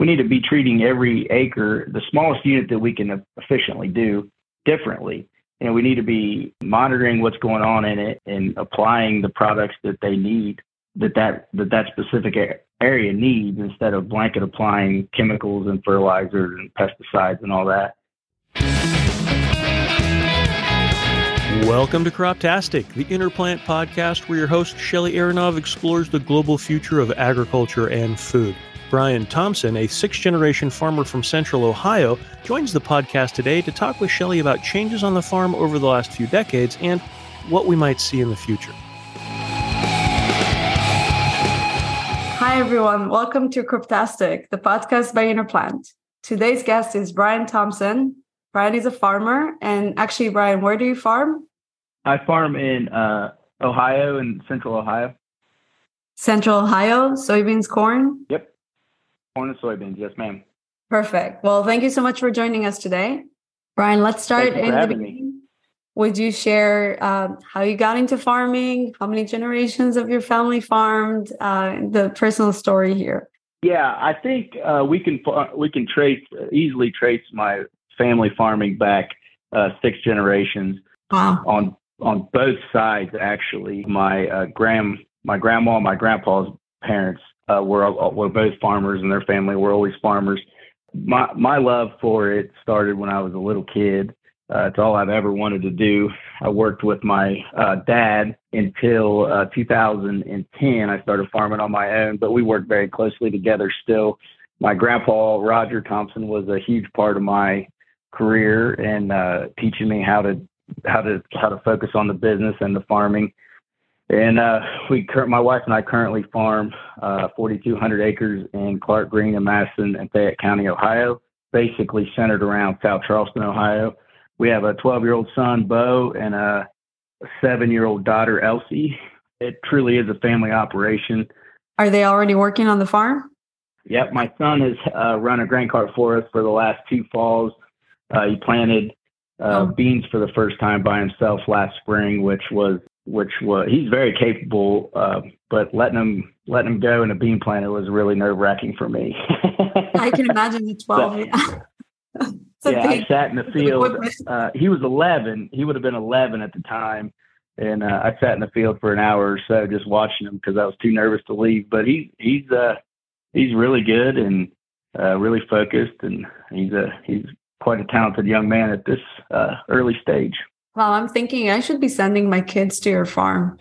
we need to be treating every acre, the smallest unit that we can efficiently do, differently. And we need to be monitoring what's going on in it and applying the products that they need, that that, that, that specific area needs instead of blanket applying chemicals and fertilizers and pesticides and all that. Welcome to Croptastic, the InnerPlant podcast where your host Shely Aronov explores the global future of agriculture and food. Brian Thompson, a sixth generation farmer from central Ohio, joins the podcast today to talk with Shelly about changes on the farm over the last few decades and what we might see in the future. Hi, everyone. Welcome to Croptastic, the podcast by InnerPlant. Today's guest is Brian Thompson. Brian is a farmer. And actually, Brian, where do you farm? I farm in uh, Ohio and central Ohio. Central Ohio, soybeans, corn? Yep. Corn and soybeans, yes, ma'am. Perfect. Well, thank you so much for joining us today. Brian, let's start in the beginning. Me. Would you share uh, how you got into farming? How many generations of your family farmed? Uh, the personal story here. Yeah, I think uh, we can we can trace easily trace my family farming back uh, six generations. Wow. On on both sides actually. My uh, grand my grandma my grandpa's parents uh, were were both farmers, and their family were always farmers. My my love for it started when I was a little kid. Uh, it's all I've ever wanted to do. I worked with my uh, dad until uh, 2010. I started farming on my own, but we worked very closely together still. My grandpa, Roger Thompson, was a huge part of my career and uh, teaching me how to how to how to focus on the business and the farming. And uh, we, my wife and I currently farm uh, 4,200 acres in Clark Greene and Madison and Fayette County, Ohio, basically centered around South Charleston, Ohio. We have a 12 year old son, Bo, and a seven year old daughter, Elsie. It truly is a family operation. Are they already working on the farm? Yep. My son has uh, run a grain cart for us for the last two falls. Uh, he planted uh, oh. beans for the first time by himself last spring, which was which was he's very capable. Uh, but letting him letting him go in a bean planter was really nerve wracking for me. I can imagine the twelve. So, yeah, big, I sat in the field. Uh, he was eleven. He would have been eleven at the time, and uh, I sat in the field for an hour or so just watching him because I was too nervous to leave. But he he's uh he's really good and uh, really focused, and he's a he's quite a talented young man at this uh, early stage. Well, I'm thinking I should be sending my kids to your farm,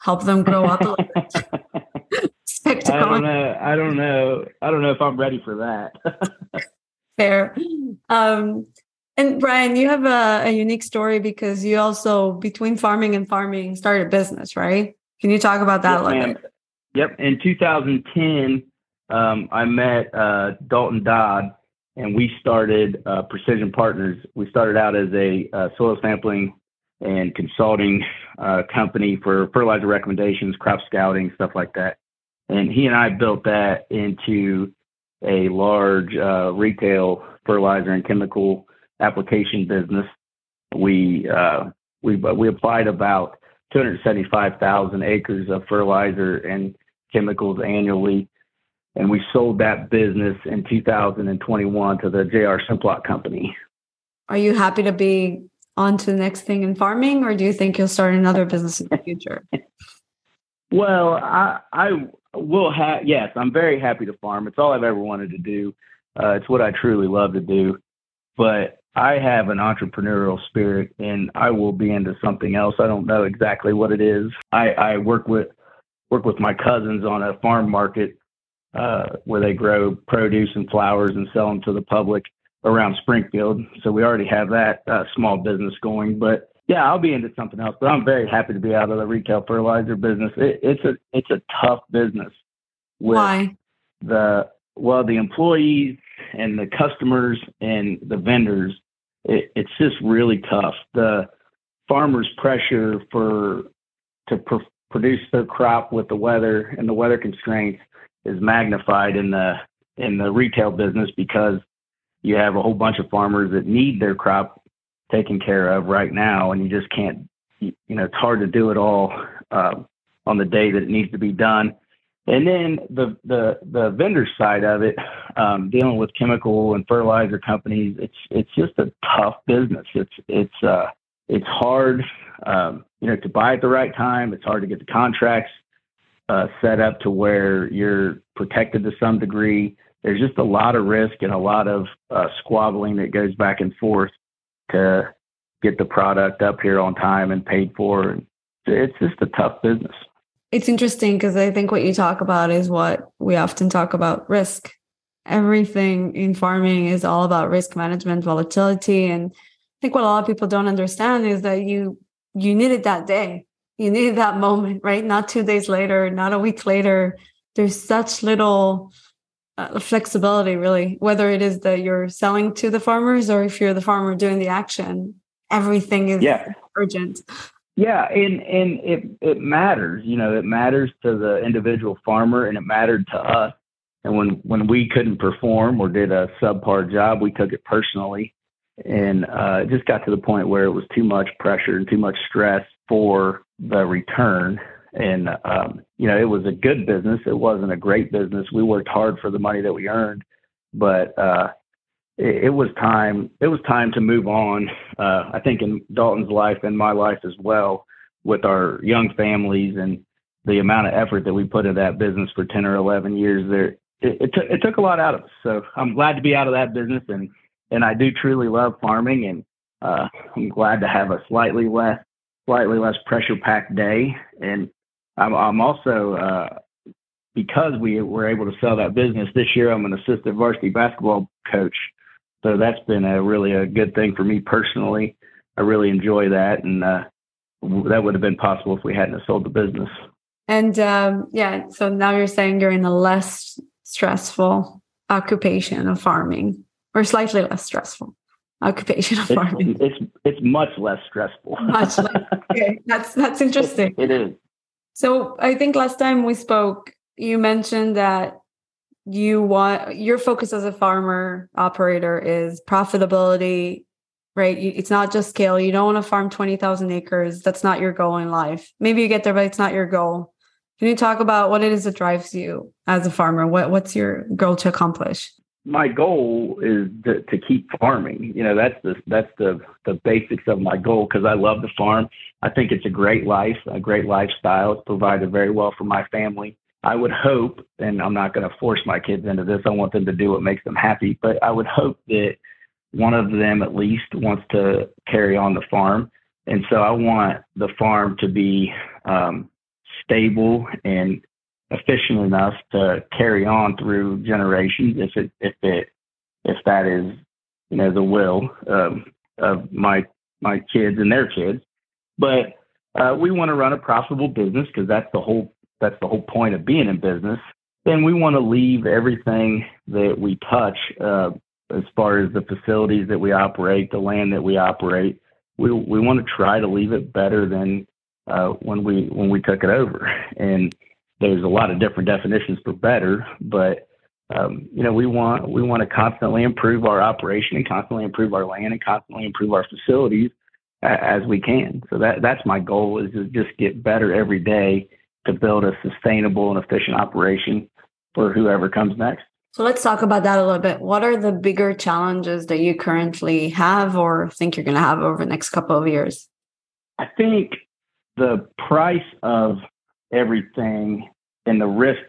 help them grow up a little bit. I don't know. I don't know. I don't know if I'm ready for that. Fair. Um, and Brian, you have a, a, unique story because you also, between farming and farming, started a business, right? Can you talk about that yes, a little bit? Yep. In 2010, um, I met uh, Dalton Dodd, and we started uh, Precision Partners. We started out as a uh, soil sampling and consulting uh, company for fertilizer recommendations, crop scouting, stuff like that. And he and I built that into a large uh, retail fertilizer and chemical application business. We uh, we we applied about 275,000 acres of fertilizer and chemicals annually and we sold that business in 2021 to the JR Simplot company. Are you happy to be on to the next thing in farming, or do you think you'll start another business in the future? well, I, I will have, yes, I'm very happy to farm. It's all I've ever wanted to do. Uh, it's what I truly love to do. But I have an entrepreneurial spirit and I will be into something else. I don't know exactly what it is. I, I work with work with my cousins on a farm market uh, where they grow produce and flowers and sell them to the public around Springfield. So we already have that uh, small business going. But yeah, I'll be into something else. But I'm very happy to be out of the retail fertilizer business. It, it's a it's a tough business. Why? The well, the employees and the customers and the vendors. It, it's just really tough. The farmers' pressure for to pr- produce their crop with the weather and the weather constraints is magnified in the in the retail business because you have a whole bunch of farmers that need their crop taken care of right now, and you just can't. You know, it's hard to do it all uh, on the day that it needs to be done. And then the the the vendor side of it, um, dealing with chemical and fertilizer companies, it's it's just a tough business. It's it's uh, it's hard, um, you know, to buy at the right time. It's hard to get the contracts uh, set up to where you're protected to some degree. There's just a lot of risk and a lot of uh, squabbling that goes back and forth to get the product up here on time and paid for. It's just a tough business. It's interesting because I think what you talk about is what we often talk about risk. Everything in farming is all about risk management, volatility. And I think what a lot of people don't understand is that you you need it that day. You need that moment, right? Not two days later, not a week later. There's such little uh, flexibility, really, whether it is that you're selling to the farmers or if you're the farmer doing the action. Everything is yeah. urgent. Yeah, and and it it matters. You know, it matters to the individual farmer, and it mattered to us. And when when we couldn't perform or did a subpar job, we took it personally, and uh, it just got to the point where it was too much pressure and too much stress for the return. And um, you know, it was a good business. It wasn't a great business. We worked hard for the money that we earned, but uh, it, it was time. It was time to move on. Uh, I think in Dalton's life and my life as well, with our young families and the amount of effort that we put in that business for ten or eleven years, there it, it, t- it took a lot out of us. So I'm glad to be out of that business, and and I do truly love farming, and uh, I'm glad to have a slightly less slightly less pressure packed day, and I'm I'm also uh, because we were able to sell that business this year. I'm an assistant varsity basketball coach so that's been a really a good thing for me personally. I really enjoy that, and uh, that would have been possible if we hadn't sold the business. And um, yeah, so now you're saying you're in a less stressful occupation of farming, or slightly less stressful occupation of farming. It's it's, it's much less stressful. much less. Okay, that's that's interesting. it, it is. So I think last time we spoke, you mentioned that you want your focus as a farmer operator is profitability right it's not just scale you don't want to farm 20,000 acres that's not your goal in life maybe you get there but it's not your goal can you talk about what it is that drives you as a farmer what what's your goal to accomplish my goal is to, to keep farming. You know that's the that's the the basics of my goal because i love the farm. I think it's a great life a great lifestyle. It's provided very well for my family. I would hope, and I'm not going to force my kids into this, I want them to do what makes them happy, but I would hope that one of them at least wants to carry on the farm. And so I want the farm to be um, stable and efficient enough to carry on through generations if it if it if that is you know the will um, of my my kids and their kids but uh, we want to run a profitable business because that's the whole that's the whole point of being in business, then we want to leave everything that we touch uh, as far as the facilities that we operate, the land that we operate. We we want to try to leave it better than uh, when we when we took it over. And there's a lot of different definitions for better, but um, you know we want we want to constantly improve our operation and constantly improve our land and constantly improve our facilities as we can. So that that's my goal is to just get better every day to build a sustainable and efficient operation for whoever comes next. So let's talk about that a little bit. What are the bigger challenges that you currently have or think you're going to have over the next couple of years? I think the price of everything and the risk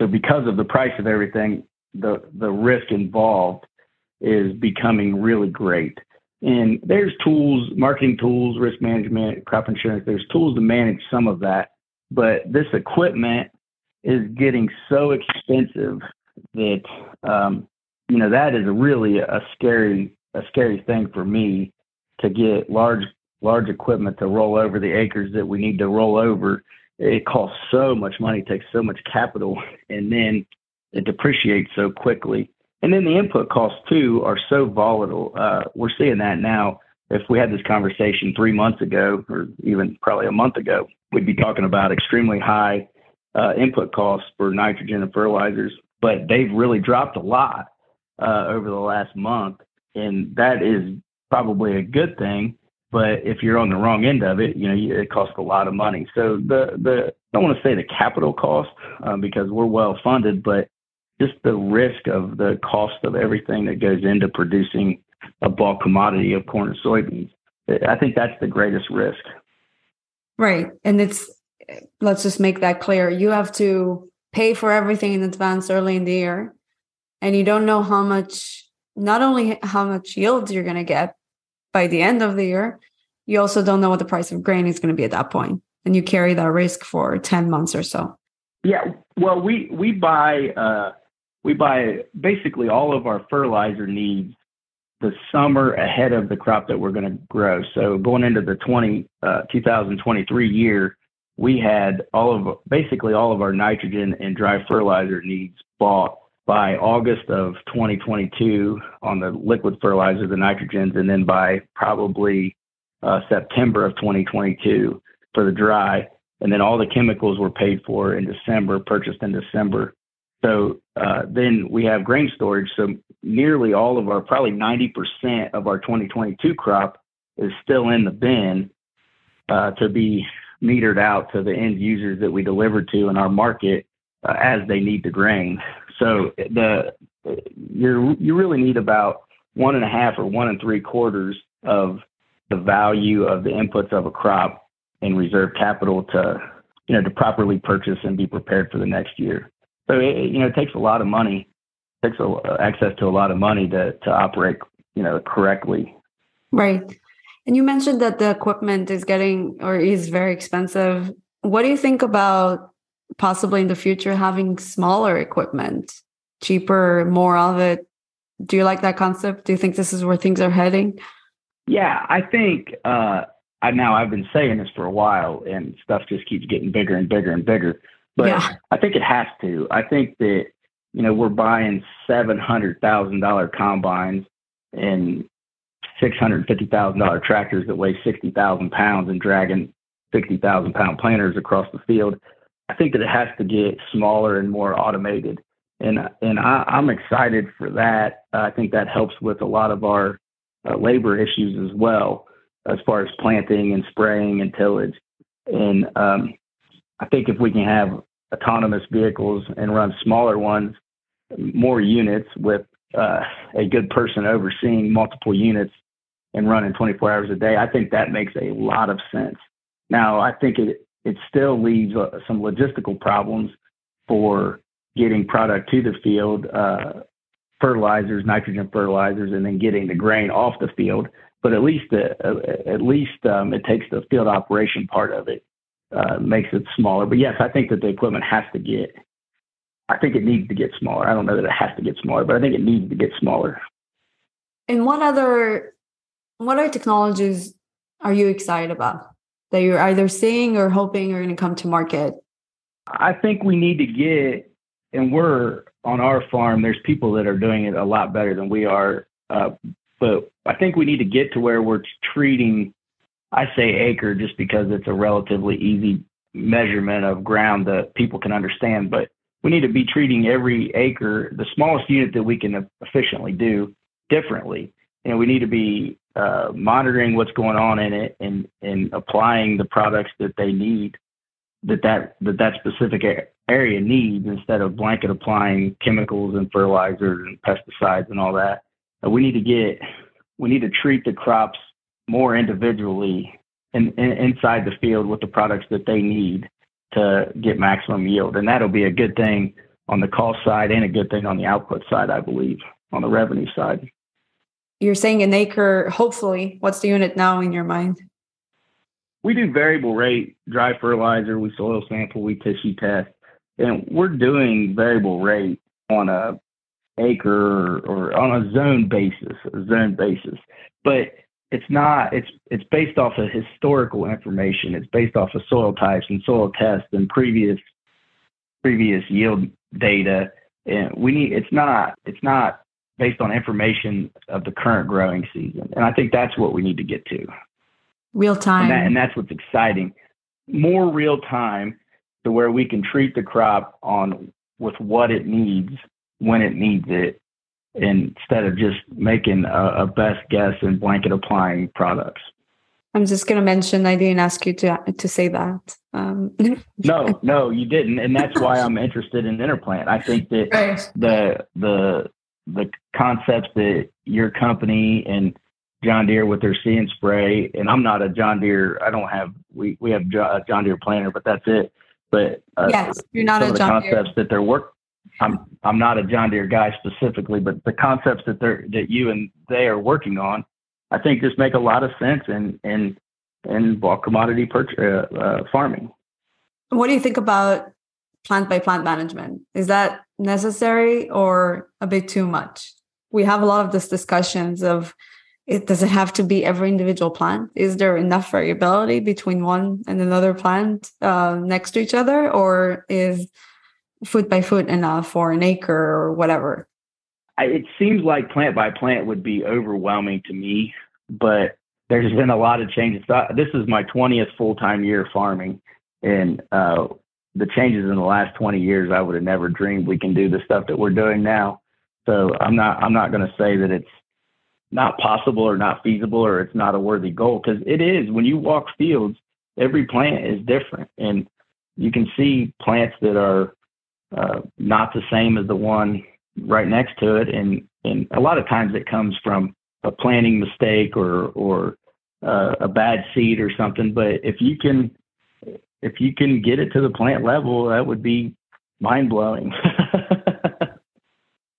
so because of the price of everything the the risk involved is becoming really great and there's tools marketing tools risk management crop insurance there's tools to manage some of that but this equipment is getting so expensive that um, you know that is really a scary a scary thing for me to get large large equipment to roll over the acres that we need to roll over. It costs so much money, takes so much capital, and then it depreciates so quickly. And then the input costs too are so volatile. Uh, we're seeing that now. If we had this conversation three months ago, or even probably a month ago, we'd be talking about extremely high uh, input costs for nitrogen and fertilizers, but they've really dropped a lot uh, over the last month, and that is probably a good thing But if you're on the wrong end of it, you know, it costs a lot of money. So the the I don't want to say the capital cost um, because we're well funded, but just the risk of the cost of everything that goes into producing a bulk commodity of corn and soybeans. I think that's the greatest risk. Right. And it's, let's just make that clear. You have to pay for everything in advance early in the year. And you don't know how much, not only how much yields you're going to get by the end of the year, you also don't know what the price of grain is going to be at that. And you carry that risk for 10 months or so. Yeah. Well, we, we buy, uh, we buy basically all of our fertilizer needs the summer ahead of the crop that we're going to grow. So going into the 20, uh, 2023 year, we had all of basically all of our nitrogen and dry fertilizer needs bought by August of 2022 on the liquid fertilizer, the nitrogens, and then by probably uh, September of 2022 for the dry. And then all the chemicals were paid for in December, purchased in December. So uh, then we have grain storage. So nearly all of our, probably 90% of our 2022 crop is still in the bin uh, to be metered out to the end users that we deliver to in our market uh, as they need the grain. So the you you really need about one and a half or one and three quarters of the value of the inputs of a crop in reserve capital to you know to properly purchase and be prepared for the next year. So it, you know, it takes a lot of money, takes a, access to a lot of money to to operate, you know, correctly. Right. And you mentioned that the equipment is getting or is very expensive. What do you think about possibly in the future having smaller equipment, cheaper, more of it? Do you like that concept? Do you think this is where things are heading? Yeah, I think uh, I now I've been saying this for a while, and stuff just keeps getting bigger and bigger and bigger. But yeah. I think it has to. I think that, you know, we're buying $700,000 combines and $650,000 tractors that weigh 60,000 pounds and dragging 60,000 pound planters across the field. I think that it has to get smaller and more automated. And, and I, am excited for that. I think that helps with a lot of our uh, labor issues as well, as far as planting and spraying and tillage. And um, I think if we can have autonomous vehicles and run smaller ones, more units with uh, a good person overseeing multiple units and running 24 hours a day, I think that makes a lot of sense. Now, I think it it still leaves uh, some logistical problems for getting product to the field, uh, fertilizers, nitrogen fertilizers, and then getting the grain off the field. But at least uh, at least um, it takes the field operation part of it uh, makes it smaller. But yes, I think that the equipment has to get. I think it needs to get smaller. I don't know that it has to get smaller, but I think it needs to get smaller. And what other what other technologies are you excited about that you're either seeing or hoping are going to come to market? I think we need to get, and we're on our farm. There's people that are doing it a lot better than we are, uh, but I think we need to get to where we're treating I say acre just because it's a relatively easy measurement of ground that people can understand. But we need to be treating every acre, the smallest unit that we can efficiently do, differently. And we need to be uh, monitoring what's going on in it and, and applying the products that they need, that that, that, that specific area needs instead of blanket applying chemicals and fertilizers and pesticides and all that. Uh, we need to get, we need to treat the crops more individually in, in, inside the field with the products that they need to get maximum yield. And that'll be a good thing on the cost side and a good thing on the output side, I believe, on the revenue side. You're saying an acre, hopefully. What's the unit now in your mind? We do variable rate dry fertilizer, we soil sample, we tissue test, and we're doing variable rate on a acre or, on a zone basis, a zone basis. But it's not it's it's based off of historical information it's based off of soil types and soil tests and previous previous yield data and we need it's not it's not based on information of the current growing season and i think that's what we need to get to real time and, that, and that's what's exciting more real time to where we can treat the crop on with what it needs when it needs it instead of just making a, a best guess and blanket applying products. I'm just going to mention I didn't ask you to to say that. Um, no, no, you didn't, and that's why I'm interested in InnerPlant. I think that right. the the the concepts that your company and John Deere with their see and spray, and I'm not a John Deere. I don't have we we have a John Deere planter, but that's it. But uh, yes, you're not a John concepts Deere. that they're work. I'm I'm not a John Deere guy specifically, but the concepts that they're that you and they are working on I think just make a lot of sense in in in bulk commodity per, uh, uh, farming. What do you think about plant by plant management? Is that necessary or a bit too much? We have a lot of these discussions of it does it have to be every individual plant? Is there enough variability between one and another plant uh, next to each other, or is foot by foot enough for an acre or whatever? it seems like plant by plant would be overwhelming to me, but there's been a lot of changes. This is my 20th full time year farming, and uh, the changes in the last 20 years, I would have never dreamed we can do the stuff that we're doing now. So I'm not I'm not going to say that it's not possible or not feasible or it's not a worthy goal because it is. When you walk fields, every plant is different, and you can see plants that are uh, not the same as the one right next to it, and and a lot of times it comes from a planting mistake or or uh, a bad seed or something. But if you can if you can get it to the plant level, that would be mind blowing.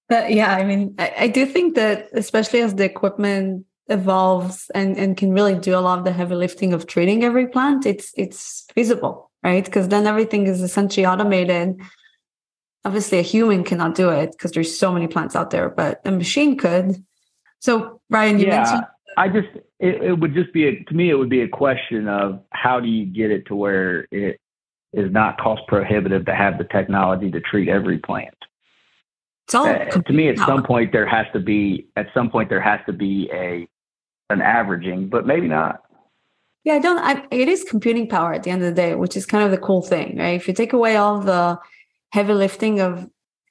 yeah, I mean, I, I do think that especially as the equipment evolves and, and can really do a lot of the heavy lifting of treating every plant, it's it's feasible, right? Because then everything is essentially automated obviously a human cannot do it because there's so many plants out there but a machine could so ryan you yeah, mentioned i just it, it would just be a, to me it would be a question of how do you get it to where it is not cost prohibitive to have the technology to treat every plant It's all uh, to me at power. some point there has to be at some point there has to be a an averaging but maybe not yeah i don't I, it is computing power at the end of the day which is kind of the cool thing right if you take away all the heavy lifting of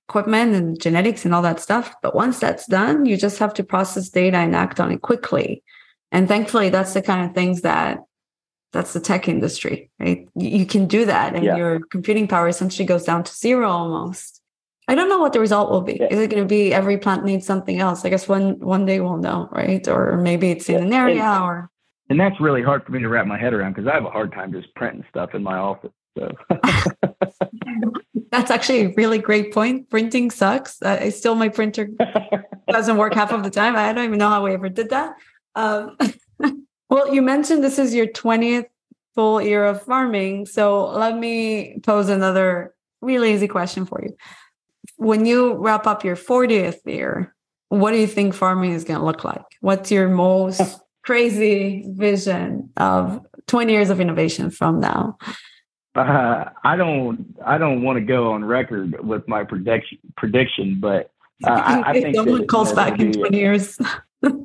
equipment and genetics and all that stuff. But once that's done, you just have to process data and act on it quickly. And thankfully, that's the kind of things that that's the tech industry, right? You can do that, and yeah. your computing power essentially goes down to zero almost. I don't know what the result will be. Yeah. Is it going to be every plant needs something else? I guess one one day we'll know, right? Or maybe it's in an area, and, or and that's really hard for me to wrap my head around because I have a hard time just printing stuff in my office. So That's actually a really great point. Printing sucks. I still my printer doesn't work half of the time. I don't even know how we ever did that. Um, well, you mentioned this is your 20th full year of farming. So let me pose another really easy question for you. When you wrap up your 40th year, what do you think farming is going to look like? What's your most crazy vision of 20 years of innovation from now? Uh, I don't. I don't want to go on record with my prediction. Prediction, but uh, I, I, think someone calls back in twenty years.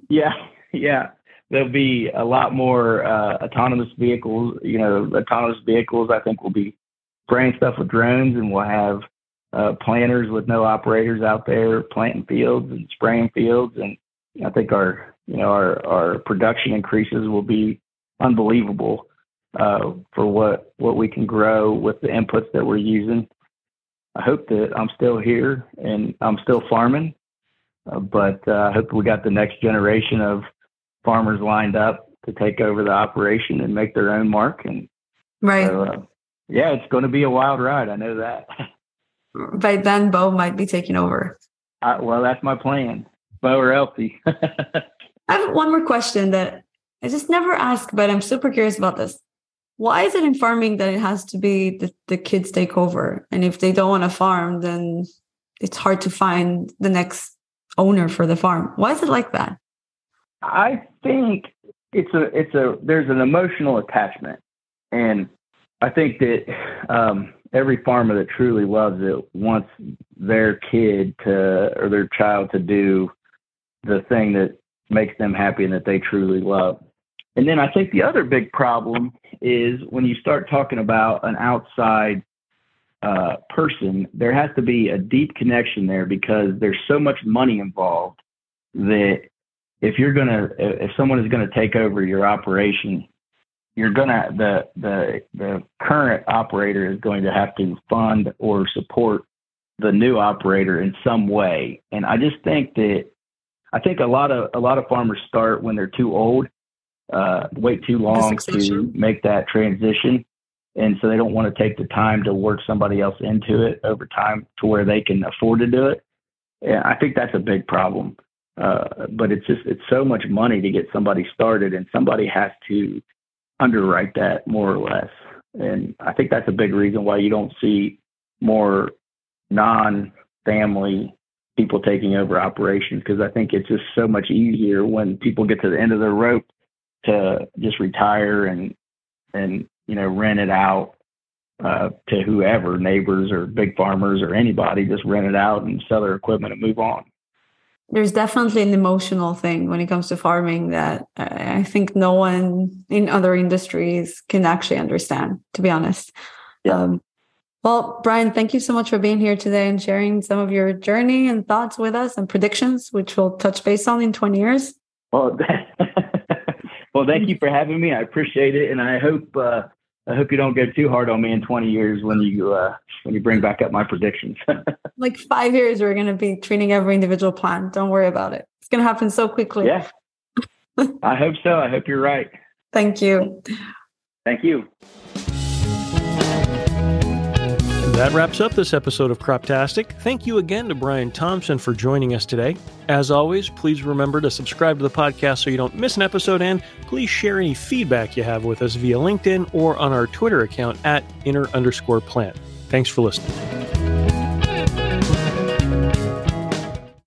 yeah, yeah. There'll be a lot more uh, autonomous vehicles. You know, autonomous vehicles. I think will be spraying stuff with drones, and we'll have uh, planters with no operators out there planting fields and spraying fields. And I think our, you know, our our production increases will be unbelievable uh, for what what we can grow with the inputs that we're using. I hope that I'm still here and I'm still farming, uh, but uh, I hope we got the next generation of farmers lined up to take over the operation and make their own mark. And right, so, uh, yeah, it's going to be a wild ride. I know that. By then, Bo might be taking over. well, that's my plan, Bo or Elsie. I have one more question that I just never ask, but I'm super curious about this why is it in farming that it has to be the, the kids take over and if they don't want to farm then it's hard to find the next owner for the farm why is it like that i think it's a it's a there's an emotional attachment. And i think that um, every farmer that truly loves it wants their kid to or their child to do the thing that makes them happy and that they truly love. And then I think the other big problem is when you start talking about an outside uh, person, there has to be a deep connection there because there's so much money involved that if you're gonna, if someone is gonna take over your operation, you're gonna the the the current operator is going to have to fund or support the new operator in some way. And I just think that I think a lot of a lot of farmers start when they're too old, uh, wait too long to make that transition, and so they don't want to take the time to work somebody else into it over time to where they can afford to do it. And I think that's a big problem. Uh, but it's just it's so much money to get somebody started, and somebody has to underwrite that more or less. And I think that's a big reason why you don't see more non-family people taking over operations because I think it's just so much easier when people get to the end of their rope to just retire and and you know rent it out uh, to whoever, neighbors or big farmers or anybody, just rent it out and sell their equipment and move on. There's definitely an emotional thing when it comes to farming that I think no one in other industries can actually understand, to be honest. Yeah. Um, well, Brian, thank you so much for being here today and sharing some of your journey and thoughts with us and predictions, which we'll touch base on in 20 years. Well, well, thank you for having me. I appreciate it, and I hope uh, I hope you don't go too hard on me in 20 years when you uh, when you bring back up my predictions. like five years, we're going to be treating every individual plant. Don't worry about it. It's going to happen so quickly. Yeah, I hope so. I hope you're right. Thank you. Thank you. That wraps up this episode of Croptastic. Thank you again to Brian Thompson for joining us today. As always, please remember to subscribe to the podcast so you don't miss an episode, and please share any feedback you have with us via LinkedIn or on our Twitter account at inner underscore plant. Thanks for listening.